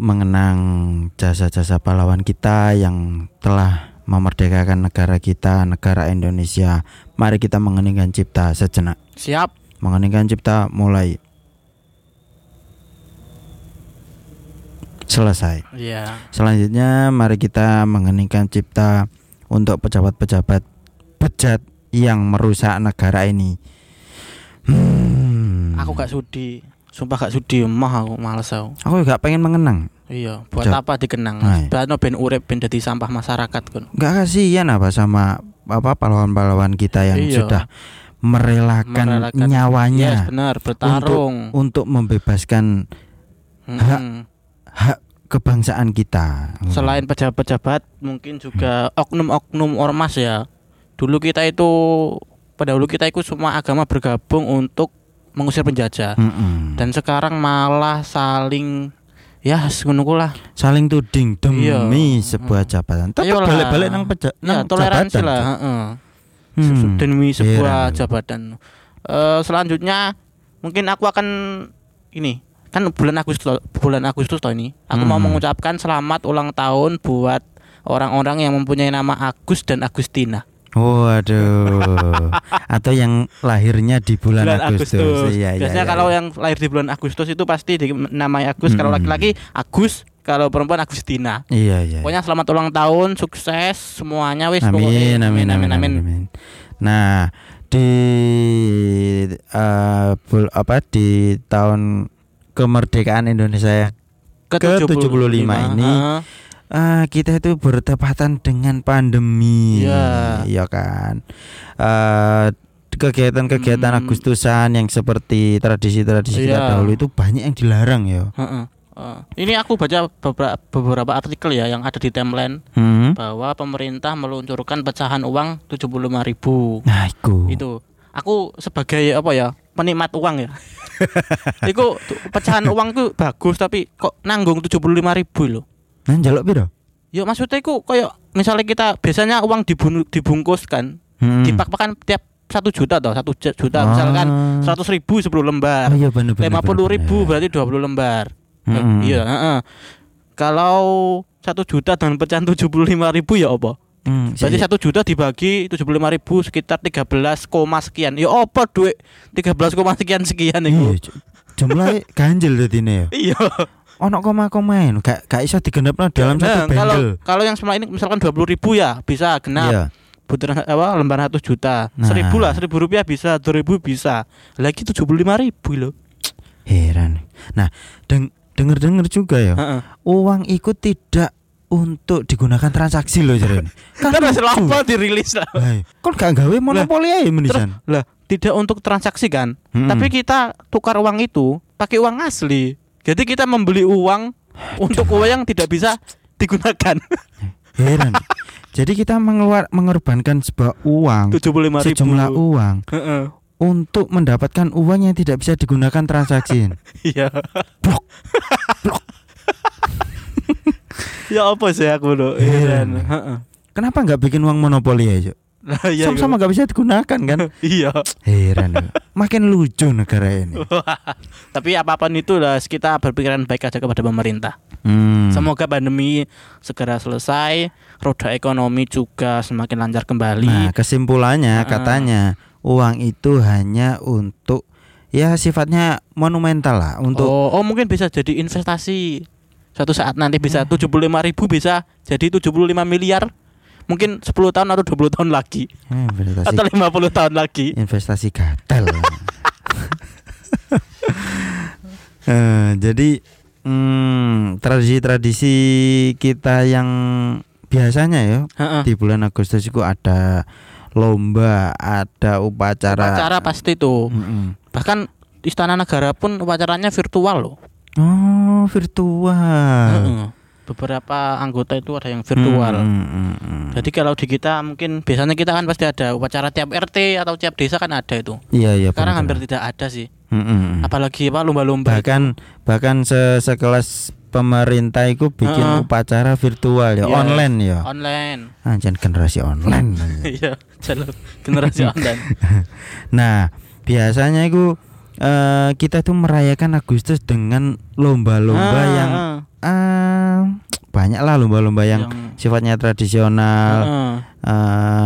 untuk mengenang jasa-jasa pahlawan kita yang telah memerdekakan negara kita, negara Indonesia. Mari kita mengeningkan cipta sejenak. Siap. Mengeningkan cipta mulai selesai. Iya. Selanjutnya mari kita mengeningkan cipta untuk pejabat-pejabat bejat yang merusak negara ini. Hmm. Aku gak sudi. Sumpah gak sudi mah aku males aku. Aku juga pengen mengenang. Iya, buat apa dikenang? Hai. Bano ben urip ben dadi sampah masyarakat kan. Gak kasihan apa sama apa pahlawan-pahlawan kita yang Iya. sudah merelakan, Merelakan- nyawanya Yes, benar, bertarung. untuk membebaskan Mm-mm. hak kebangsaan kita. Selain pejabat-pejabat, mungkin juga oknum-oknum ormas ya. Dulu kita itu pada dulu kita itu semua agama bergabung untuk mengusir penjajah. Mm-mm. Dan sekarang malah saling ya ngono ku lah. saling tuding demi Iya. sebuah jabatan. Tetap Ayolah. balik-balik nang peja Ya, nang toleransi jabatan, lah, heeh. Hmm. demi sebuah Heran. jabatan. Eh, selanjutnya mungkin aku akan ini kan bulan Agustus bulan Agustus toh ini aku mau Hmm. mengucapkan selamat ulang tahun buat orang-orang yang mempunyai nama Agus dan Agustina. Waduh. Atau yang lahirnya di bulan, Agustus. Iya, iya, Biasanya iya, kalau iya. yang lahir di bulan Agustus itu pasti di, namanya Agus. Kalau Hmm. laki-laki Agus, kalau perempuan Agustina. Iya, iya. Pokoknya selamat ulang tahun, sukses semuanya wis Amin, pokoknya. amin, amin, amin, amin. Nah, di eh, bul- apa di tahun kemerdekaan Indonesia Ke-75 ini, Heeh. Eh, kita itu bertepatan dengan pandemi, Iya. Iya kan. Eh, kegiatan-kegiatan Hmm. Agustusan yang seperti tradisi-tradisi kita Iya. dahulu itu banyak yang dilarang ya. Heeh. Heeh. Ini aku baca beberapa, beberapa artikel ya yang ada di timeline Hmm. bahwa pemerintah meluncurkan pecahan uang 75.000 ribu. Nah, itu. Itu aku sebagai apa ya penikmat uang ya. Iku pecahan uang tuh bagus tapi kok nanggung 75.000 ribu loh. Nah, njaluk piro? Ya maksudnya iku kayak misalnya kita biasanya uang dibun- dibungkus kan, Hmm. dipak-pakan tiap satu juta toh, satu ju- juta Ah. misalkan seratus ribu 10 lembar. Oh iya lima puluh bener, ribu bener. berarti 20 lembar. Eh, Mm-mm. Iya, heeh. Kalau satu juta dan pecahan 75 ribu ya apa? Hmm, Berarti sih. satu juta dibagi 75 ribu sekitar 13, koma sekian. Ya apa duit 13, koma sekian sekian Iya, itu? Cuk. jumlah ganjil dadi ne ya. Iya. Ono koma-komain, gak gak iso digenepno dalam Nah, satu kalau bendel. kalau yang semula ini misalkan 20 ribu ya bisa genap. Iya. Butiran apa lembar 100 juta. Nah. Seribu lah, seribu rupiah bisa, dua ribu bisa. Lagi 75 ribu loh. Heran. Nah, deng denger-denger juga ya. Heeh. Uang itu tidak untuk digunakan transaksi loh jarene. Kan masih lama dirilis lah. Lah, Kon gak gawe monopoli aja menisan. Lah, tidak untuk transaksi kan? Mm-mm. Tapi kita tukar uang itu pakai uang asli. Jadi kita membeli uang untuk uang yang tidak bisa digunakan. Heran. Jadi kita mengeluar mengorbankan sebuah uang 75 ribu. sejumlah uang Heeh. untuk mendapatkan uang yang tidak bisa digunakan transaksi. Iya. Blok. ya apa sih aku lo? Heran. Kenapa nggak bikin uang monopoli aja? Iya, Sama-sama nggak bisa digunakan kan? Iya. Heran. ya. Makin lucu negara ini. Tapi apa pun itu lah kita berpikiran baik aja kepada pemerintah. Hmm. Semoga pandemi segera selesai, roda ekonomi juga semakin lancar kembali. Nah, kesimpulannya katanya uang itu hanya untuk ya sifatnya monumental lah untuk oh, oh mungkin bisa jadi investasi. Suatu saat nanti bisa 75 ribu bisa jadi 75 miliar. Mungkin 10 tahun atau 20 tahun lagi investasi atau 50 tahun lagi. investasi gatel. Eh, jadi hmm, tradisi-tradisi kita yang biasanya ya Heeh. di bulan Agustus itu ada lomba, ada upacara. Upacara pasti tuh. Mm-mm. Bahkan Istana Negara pun upacaranya virtual loh. Oh, virtual. Heeh. Beberapa anggota itu ada yang virtual. Mm, mm, mm. Jadi kalau di kita mungkin biasanya kita kan pasti ada upacara tiap RT atau tiap desa kan ada itu. Iya iya. Sekarang benar. hampir tidak ada sih. Mm, mm, mm. Apalagi apa lomba-lomba. itu. bahkan bahkan se sekelas pemerintah itu bikin Heeh. upacara virtual ya, Iya. online ya. online. Anjan generasi online. Iya, jalur generasi online. nah, biasanya itu eh, kita tuh merayakan Agustus dengan lomba-lomba Ah, yang ah, eh, banyak lah lomba-lomba yang, sifatnya tradisional, Heeh. eh,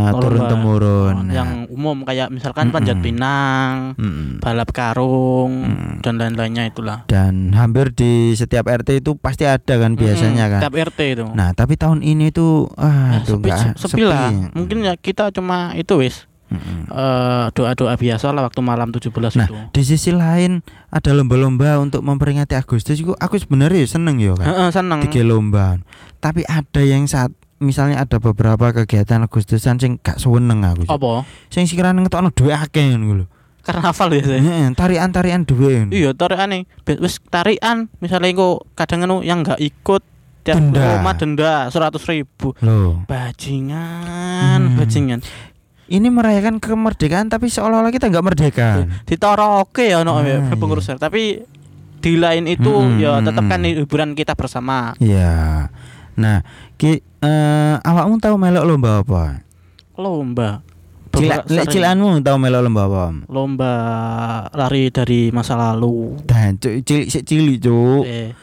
Lomba. turun temurun. Oh, yang umum kayak misalkan panjat Mm-mm. pinang, Mm-mm. balap karung Mm. dan lain-lainnya itulah. dan hampir di setiap RT itu pasti ada kan biasanya Mm-mm, kan. Tiap RT itu. Nah, tapi tahun ini tuh ah, aduh, sepi, nggak- sepi lah. Mungkin ya kita cuma itu wis Mm-mm. eh, doa-doa biasa lah waktu malam 17 Nah, itu. di sisi lain ada lomba-lomba untuk memperingati Agustus itu aku sebenarnya ya seneng ya kan. Heeh, seneng. Tiga lomba. Tapi ada yang saat misalnya ada beberapa kegiatan Agustusan sing gak seneng aku. sih. Apa? Sing sekiranya ngetokno duwe akeh ngono lho. Karnaval ya saya. Heeh, tarian-tarian duwe. Iya, tarikan nih. Wis tarian misalnya kok kadang anu yang nggak ikut tiap Denda. rumah denda seratus ribu Loh, bajingan Hmm. bajingan ini merayakan kemerdekaan tapi seolah-olah kita nggak merdeka. ditoroke ya no Ah, ya, iya. pengurus tapi di lain itu Mm-mm, ya tetap kan hiburan kita bersama Iya. Nah, ki eh awakmu tahu melok lomba apa? lomba Cila, cilanmu tahu melok lomba apa? lomba lari dari masa lalu Dan cilik cilik, Cuk. eh,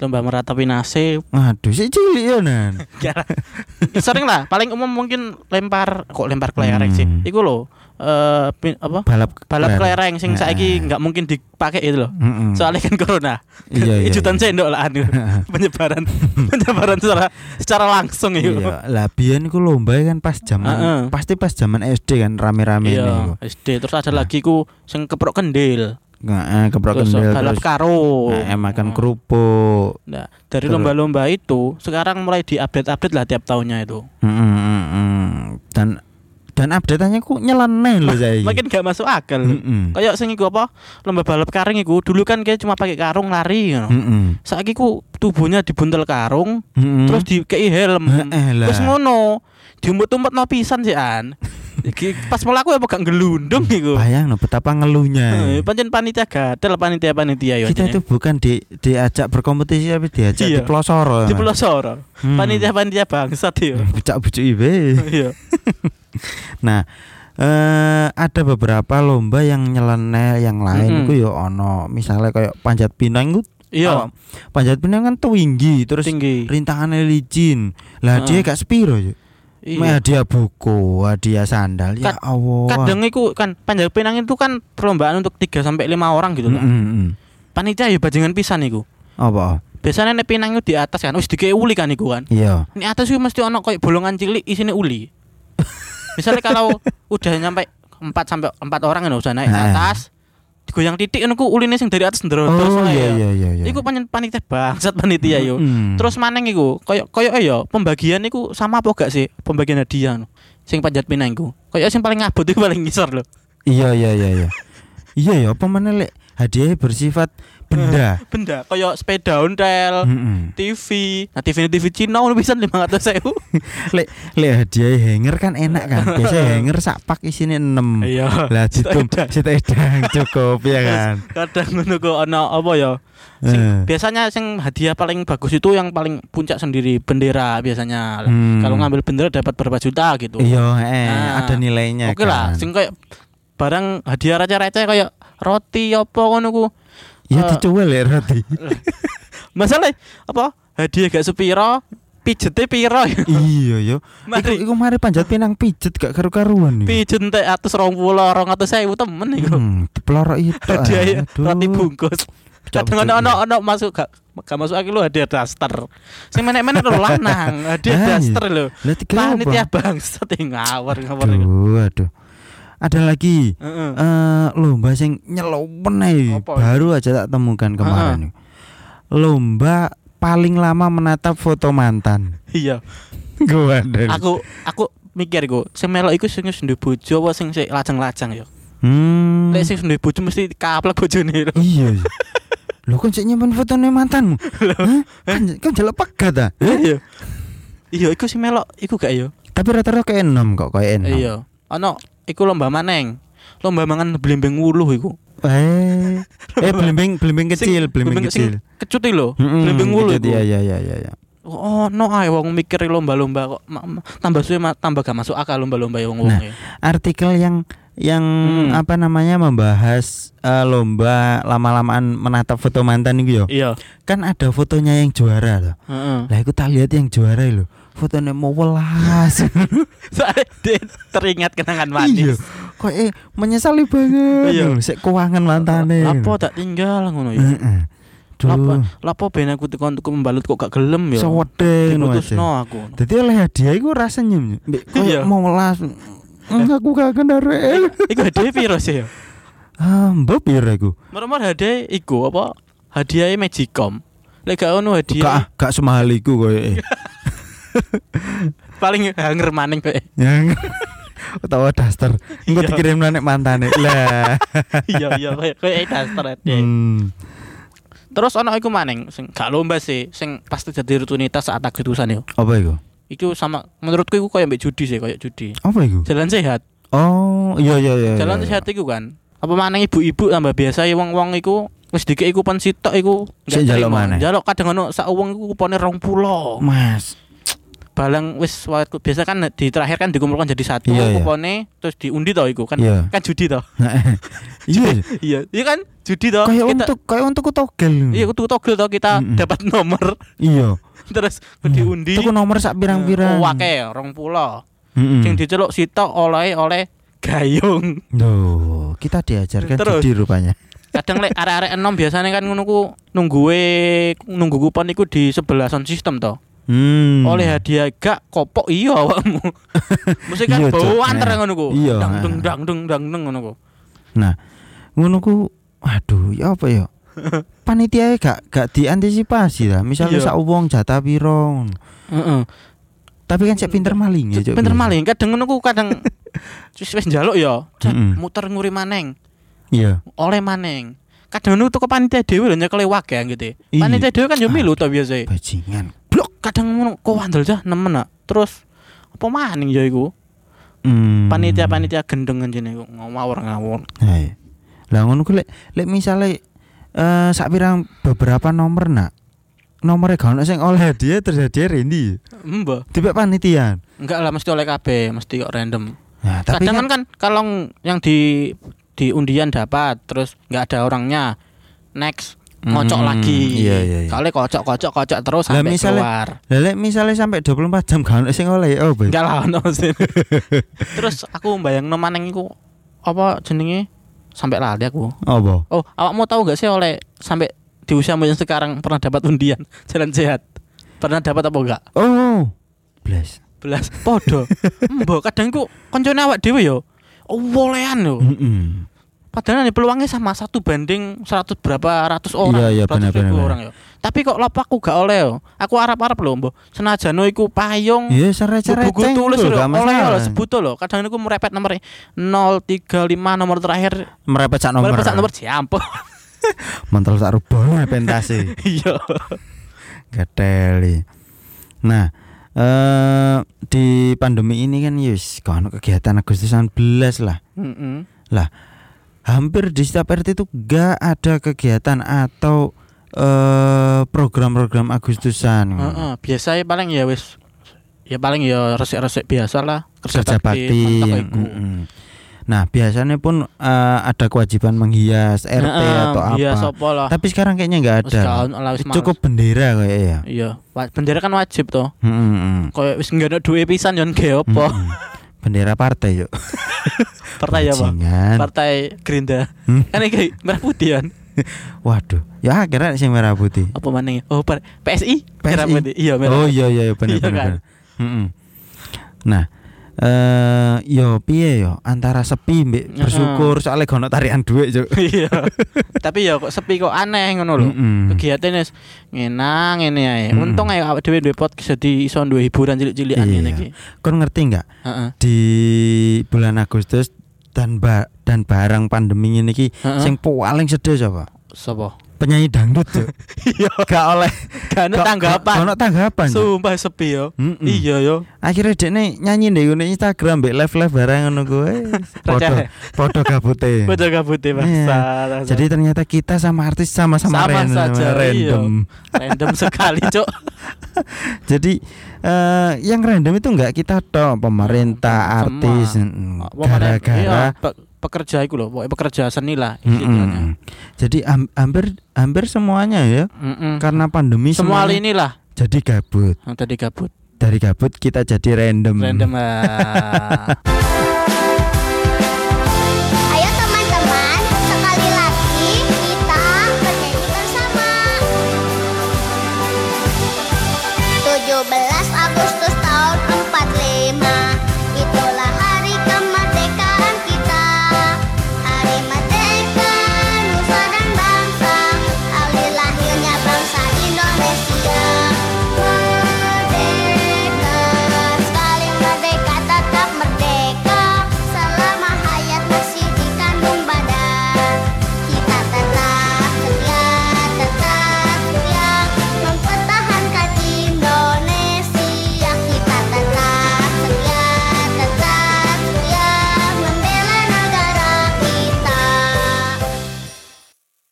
lomba meratapi nasib Aduh, sik cilik ya, Nan. sering lah paling umum mungkin lempar kok lempar kelereng sih Hmm. iku loh eh, pin- apa Balap balap kelereng. sing Heeh. saiki nggak mungkin dipakai itu loh Mm-mm. soalnya kan corona Iya, iya, Ijutan iya. sendok lah anu penyebaran penyebaran secara secara langsung itu Iya, lah biyen iku lomba kan pas zaman pasti pas zaman SD kan rame-rame iya. SD terus ada Nah. lagi ku sing keprok kendil Nah, eh, terus kendil balap terus karo nah, eh, makan Hmm. kerupuk. Nah, dari lomba-lomba itu sekarang mulai diupdate-update lah tiap tahunnya itu Mm, mm, mm, mm. Dan dan update-nya ku nyeleneh lho saya. makin gak masuk akal Mm-mm. kayak sing iku apa lomba balap karung iku dulu kan kayak cuma pakai karung lari you know. Mm-mm. saiki ku tubuhnya dibuntel karung Mm-mm. terus dikei helm terus ngono diumpet-umpet no pisan sih an Iki pas melaku ya gak gelundung iku Bayang no betapa ngeluhnya. Eh, pancen panitia gatel panitia-panitia ya Kita itu bukan di diajak berkompetisi tapi diajak Iya. di pelosor. di pelosor Hmm. panitia-panitia bangsat ya bucak-bucuk ibe. iya Nah, eh ada beberapa lomba yang nyeleneh yang lain Mm-mm. itu ya ono. Misalnya kayak panjat pinang itu iya panjat pinang kan tinggi terus tinggi rintangannya licin. Lah dia Heeh. gak sepiro ya. Iya hadiah buku, hadiah sandal. Ya Kad- Allah. kadang iku kan panjat pinang itu kan perlombaan untuk 3 sampai lima orang gitu kan Mm, mm, mm. panitia ya bajingan pisan iku Apa? biasanya nek pinang itu di atas kan wis dikei uli kan iku kan Iya. Ini atas itu mesti ono kayak bolongan cilik isine uli. Misalnya kalau udah nyampe 4 sampai 4 orang kan usah naik Heeh. atas. Digoyang titik ngono ku uline sing dari atas ndrodos Oh ngono iya ya. iya iya iya. Iku pancen panitia bangsat panitia yo. Mm. Terus maneng iku koyo koyo ya pembagian iku sama apa gak sih pembagian hadiah no? Sing panjat pinang iku. Koyo sing paling ngabut iku paling ngisor lho. Iya iya iya iya. iya ya apa lek hadiah bersifat benda. Benda koyo sepeda ontel, Mm-mm. TV. Nah, TV TV Cina ngono pisan 500.000. Lek lek hadiah hanger kan enak kan. Biasa hanger sak pak isine 6. Iya. Lah ditum Sepeda. setedang cukup ya kan. Kadang ngono kok ono apa ya? Sing, Eh. biasanya sing hadiah paling bagus itu yang paling puncak sendiri bendera biasanya. Hmm. Kalau ngambil bendera dapat berapa juta gitu. Iya, eh Nah, ada nilainya Oke lah, kan. sing kayak barang hadiah receh-receh kayak roti apa ngono ku. Ya eh, dicuwel ya roti. Masalah apa? Hadiah gak sepiro, pijete piro. iya yo. Iku Mari iku mari panjat pinang pijet gak karu-karuan iki. pijet entek 120 200.000 temen iku. Hmm, dipelorok itu. Hadiah aduh. roti bungkus. Kadang ono iya. ono ono masuk gak gak masuk aki lu hadiah daster. Sing menek-menek lho lanang, hadiah Ah, iya. daster tiga Panitia yang ngawur ngawur. iku. Aduh, aduh. Ada lagi Heeh. eh lomba sing nyelopen baru aja tak temukan kemarin. Lomba paling lama menatap foto mantan. Iya. Gua ada. Aku aku mikir iku, sing melok iku sing wis bojo apa sing sik lajang-lajang ya. Hmm. Lek sing duwe bojo mesti kaplek bojone. Iya. iya. Lo kan cek nyimpen fotone mantanmu. Hah? Kan kan jelek pegat ta? Iya. Iya, iku sing melok iku gak ya? Tapi rata-rata kayak enam kok kayak enam. Iya. Ono iku lomba maneng. Lomba mangan blimbing wuluh iku. Eh, eh belimbing belimbing Sing- kecil, belimbing kecil. Kecut lho, blimbing wuluh iku. Iya iya iya iya. iya. Oh, no ae wong mikir lomba-lomba kok tambah suwe tambah gak masuk akal lomba-lomba wong wong Nah. Artikel yang yang Hmm. apa namanya membahas eh, lomba lama-lamaan menatap foto mantan itu yo. Iya. Kan ada fotonya yang juara loh. Heeh. Lah aku tak lihat yang juara loh. Fotonya mau welas. Soalnya teringat kenangan iya. manis. Kok eh menyesali banget. Iya. Iya. Sik keuangan mantane. Lapo tak tinggal ngono ya. Heeh. Lapo lapo ben aku tekan tuku membalut kok gak gelem ya. Sewede ngono. Diputusno aku. Jadi oleh hadiah itu rasanya mbek Iya. koyo mau welas. Mm, Aku gak kendaraan. Iku hadiah piro sih ya? Ah, mbok piro iku? Meremar hadiah iku apa? Hadiahnya Magicom. Lek gak ono Gak hadiah gak semahal iku koyo. paling hanger maning kowe. Yang utawa daster. Engko Iya. dikirim nek mantane. Lah. Iya iya kowe kowe daster. Hmm. Terus ono iku maning sing gak lomba sih, sing pasti jadi rutinitas saat agustusan yo. Apa iku? Iku sama menurutku iku kayak mbek judi sih, kayak judi. Apa iku? Jalan sehat. Oh, iya iya iya. Jalan iya. sehat iku kan. Apa maneng ibu-ibu tambah biasa ya wong-wong iku wis dikek kupon sitok iku Sik njaluk maneh. Njaluk kadang ono sak wong iku kupone 20. Mas. Balang wis waktu biasa kan di terakhir kan dikumpulkan jadi satu Iya, iya. kupone terus diundi toh iku kan. Iya. Kan judi toh. Iya. iya, iya kan judi toh. Kayak Kita- untuk kayak untuk togel. Iya, kudu togel toh kita Mm-mm. dapat nomor Iya. terus diundi. Tuku nomor sak pirang-pirang. Oh, akeh 20. Heeh. Sing diceluk sitok oleh oleh gayung. Loh, kita diajarkan Terus. judi rupanya. Kadang lek arek-arek enom biasanya kan ngono ku nungguwe nunggu kupon iku di sebelah sound system toh. Hmm. Oleh hadiah gak kopok iya awakmu. Mesti kan Iya, bawaan Nah, terus ngono ku. iya, Dang deng dang deng dang deng ngono ku. Nah, ngono ku aduh, ya apa ya? Panitia gak gak diantisipasi lah. Misalnya Iya. sak wong jatah piro. Heeh. Tapi kan cek pinter maling ya. Pinter maling kadang ngono ku kadang wis wis njaluk ya, muter nguri maneng, Iya. oleh maneng. Kadang tuh ke panitia dhewe lho nyekel wak ya gitu. Panitia dhewe kan yo milu to biasa. Bajingan. Kadang ngono kok wandel dah nemen nak. Terus apa maning ya iku? Hmm. Panitia-panitia gendeng anjene iku ngawur ngawur. Nah, iya. Lah ngono ku lek lek misale eh sak pirang beberapa nomor nak. Nomornya gak ono sing oleh hadiah terus hadiah Randy. Mbah. Tiba panitia. Enggak lah mesti oleh KB, mesti kok random. Nah, tapi Kadang kan, kan, kan kalau yang di di undian dapat terus nggak ada orangnya next ngocok Hmm, lagi. iya, iya, iya. Kali kocok kocok kocok terus Lah, sampai misalnya- keluar. lah lek misale sampai 24 jam gak ono sing oleh oh, Boy. Enggak lah ono sih. terus aku bayang maneng iku apa jenenge sampai lali aku. Apa? Oh, awakmu tahu gak sih oleh sampai di usiamu yang sekarang pernah dapat undian jalan sehat? Pernah dapat apa enggak? Oh. Bless. Belas podo. Mbok kadang ku koncone awak dhewe yo. Oh, wolean yo. Heeh. Padahal nih peluangnya sama satu banding seratus berapa ratus orang, Iya, iya, benar, benar, orang ya. Tapi kok lapo aku gak oleh yo. Aku arep-arep lho, mbok. Senajan iku payung. Iya, seret-seret buku tulis lho, oleh lho masalah. sebut lho. Kadang niku merepet nomor 035 nomor terakhir. Merepet sak nomor. Merepet sak nomor siampo. Mantel sak rubone pentase. Iya. Gateli. Nah, eh di pandemi ini kan yus gak ono kegiatan Agustusan belas lah. Heeh. Hampir di setiap RT itu gak ada kegiatan atau eh program-program Agustusan. Heeh, biasanya paling ya wis ya paling ya resik-resik biasa lah Kerja bakti. iku. Mm-mm. Nah, biasanya pun eh, ada kewajiban menghias RT Heeh, atau apa. Lah. Tapi sekarang kayaknya nggak ada. lah, wis Cukup bendera kayak ya. Iya, bendera kan wajib toh. Mm-mm. Kayak wis nggak ada duit pisan yon ge opo. Mm-mm. Bendera partai yuk. Partai apa? Partai Gerindra. Hmm. Kan iki merah putih kan. Waduh, ya akhirnya sing merah putih. Apa maneh? Oh, par- PSI? PSI. Merah putih. Iya, merah. Oh iya iya iya benar Iya benar. kan? benar. Mm-mm. Nah, eh yo piye yo antara sepi mbek Heeh. bersyukur soalnya gak ono tarian duit Cuk. Iya. Tapi ya kok sepi kok aneh ngono lho. Kegiatan wis ngenang ngene ae. Untung ae awake dhewe duwe podcast jadi iso duwe hiburan cilik-cilikan Iya. ngene iki. Kon ngerti nggak Heeh. di bulan Agustus dan ba dan barang pandemi ini ki Heeh. sing paling sedih siapa? Sopo? Penyanyi dangdut Cuk. Iya. gak oleh Gak ada tanggapan. gak ono tanggapan. Sumpah sepi yo. Mm-mm. Iya yo. akhirnya dek nyanyi deh di Instagram mbek live live barang ngono gue foto Receh. foto kabute Betul kabute Iya. bangsa. jadi ternyata kita sama artis sama-sama Sama random, saja, iya. random. random sekali, Cuk. jadi eh, yang random itu enggak kita toh pemerintah Semua. artis mm, gara-gara iya, pe- pekerja lho, pokoknya pekerja seni lah istilahnya. jadi am- hampir hampir semuanya ya Mm-mm. karena pandemi Semua lini lah jadi gabut yang tadi gabut. dari gabut kita jadi random Random